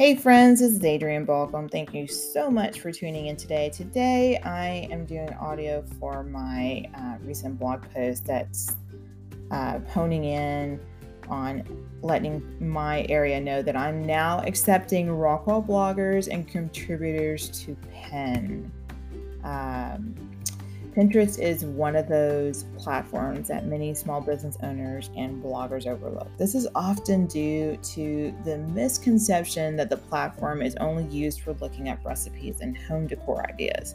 Hey friends, this is Adrienne Balcom. Thank you so much for tuning in today. Today I am doing audio for my uh, recent blog post that's uh, honing in on letting my area know that I'm now accepting Rockwall bloggers and contributors to Pen. Um, Pinterest is one of those platforms that many small business owners and bloggers overlook. This is often due to the misconception that the platform is only used for looking up recipes and home decor ideas.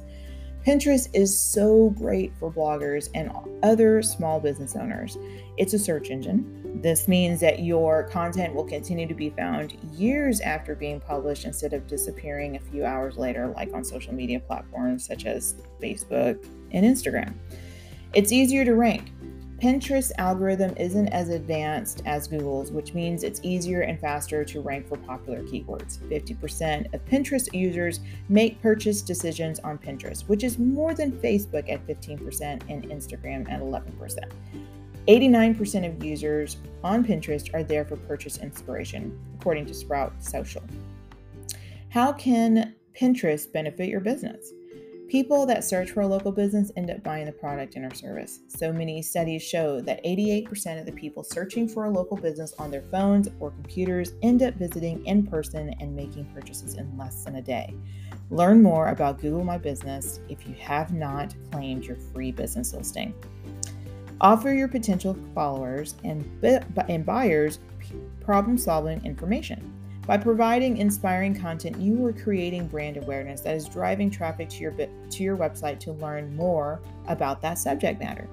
Pinterest is so great for bloggers and other small business owners. It's a search engine. This means that your content will continue to be found years after being published instead of disappearing a few hours later, like on social media platforms such as Facebook and Instagram. It's easier to rank. Pinterest algorithm isn't as advanced as Google's, which means it's easier and faster to rank for popular keywords. 50% of Pinterest users make purchase decisions on Pinterest, which is more than Facebook at 15% and Instagram at 11%. 89% of users on Pinterest are there for purchase inspiration, according to Sprout Social. How can Pinterest benefit your business? People that search for a local business end up buying the product and or service. So many studies show that 88% of the people searching for a local business on their phones or computers end up visiting in person and making purchases in less than a day. Learn more about Google My Business if you have not claimed your free business listing. Offer your potential followers and, and buyers problem solving information. By providing inspiring content, you are creating brand awareness that is driving traffic to your to your website to learn more about that subject matter.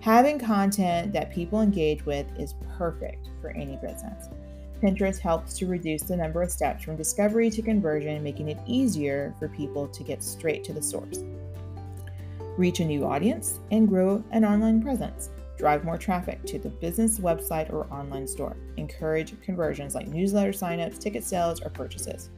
Having content that people engage with is perfect for any business. Pinterest helps to reduce the number of steps from discovery to conversion, making it easier for people to get straight to the source. Reach a new audience and grow an online presence. Drive more traffic to the business website or online store. Encourage conversions like newsletter signups, ticket sales, or purchases.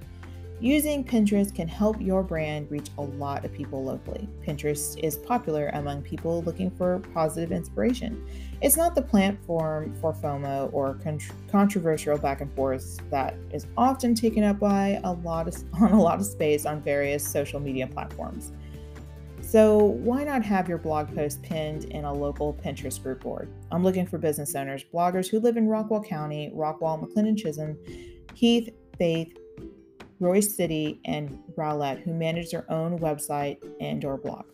Using Pinterest can help your brand reach a lot of people locally. Pinterest is popular among people looking for positive inspiration. It's not the platform for FOMO or con- controversial back and forth that is often taken up by a lot of, on a lot of space on various social media platforms. So, why not have your blog post pinned in a local Pinterest group board? I'm looking for business owners, bloggers who live in Rockwall County, Rockwall, McLendon-Chisholm, Heath, Fate, Royse City, and Rowlett who manage their own website and or blog.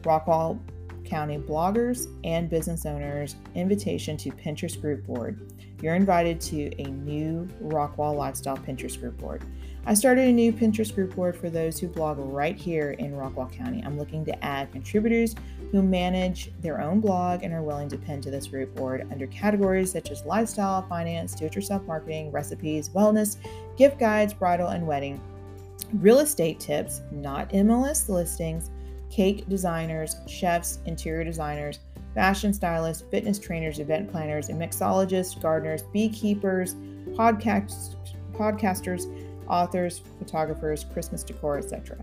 Rockwall County bloggers and business owners invitation to Pinterest group board. You're invited to a new Rockwall Lifestyle Pinterest group board. I started a new Pinterest group board for those who blog right here in Rockwall County. I'm looking to add contributors who manage their own blog and are willing to pin to this group board under categories such as lifestyle, finance, do it yourself marketing, recipes, wellness, gift guides, bridal and wedding, real estate tips, not MLS listings, cake designers, chefs, interior designers, fashion stylists, fitness trainers, event planners, and mixologists, gardeners, beekeepers, podcast, podcasters, authors, photographers, Christmas decor, etc.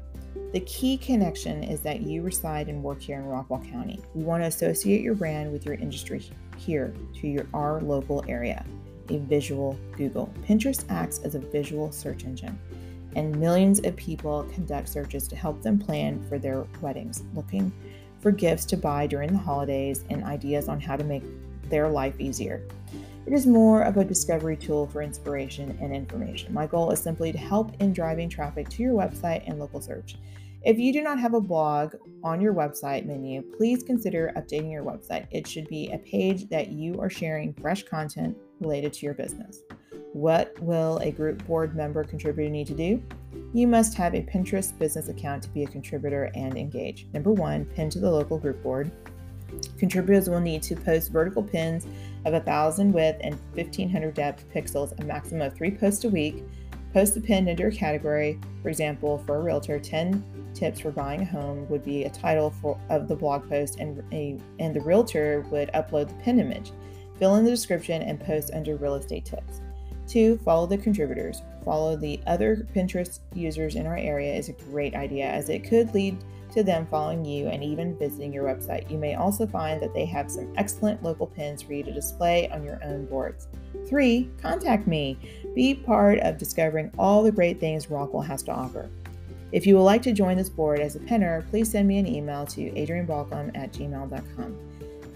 The key connection is that you reside and work here in Rockwall County. We want to associate your brand with your industry here to your our local area. A visual Google. Pinterest acts as a visual search engine, and millions of people conduct searches to help them plan for their weddings, looking for gifts to buy during the holidays and ideas on how to make their life easier. It is more of a discovery tool for inspiration and information. My goal is simply to help in driving traffic to your website and local search. If you do not have a blog on your website menu, please consider updating your website. It should be a page that you are sharing fresh content related to your business. What will a group board member contributor need to do? You must have a Pinterest business account to be a contributor and engage. Number one, pin to the local group board. Contributors will need to post vertical pins of 1,000 width and 1,500 depth pixels, a maximum of three posts a week. Post the pin under a category. For example, for a realtor, 10 tips for buying a home would be a title for, of the blog post, and, a, and the realtor would upload the pin image. Fill in the description and post under real estate tips. Two, follow the contributors. Follow the other Pinterest users in our area is a great idea as it could lead to them following you and even visiting your website. You may also find that they have some excellent local pins for you to display on your own boards. Three, contact me. Be part of discovering all the great things Rockwall has to offer. If you would like to join this board as a pinner, please send me an email to adrianbalcom at gmail.com.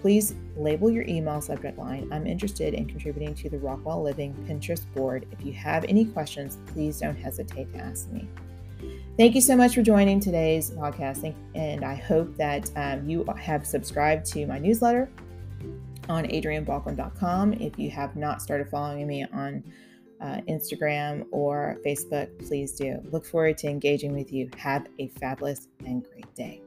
Please label your email subject line. I'm interested in contributing to the Rockwall Living Pinterest board. If you have any questions, please don't hesitate to ask me. Thank you so much for joining today's podcast, and I hope that um, you have subscribed to my newsletter on adrianbalcom.com. If you have not started following me on uh, Instagram or Facebook, please do. Look forward to engaging with you. Have a fabulous and great day.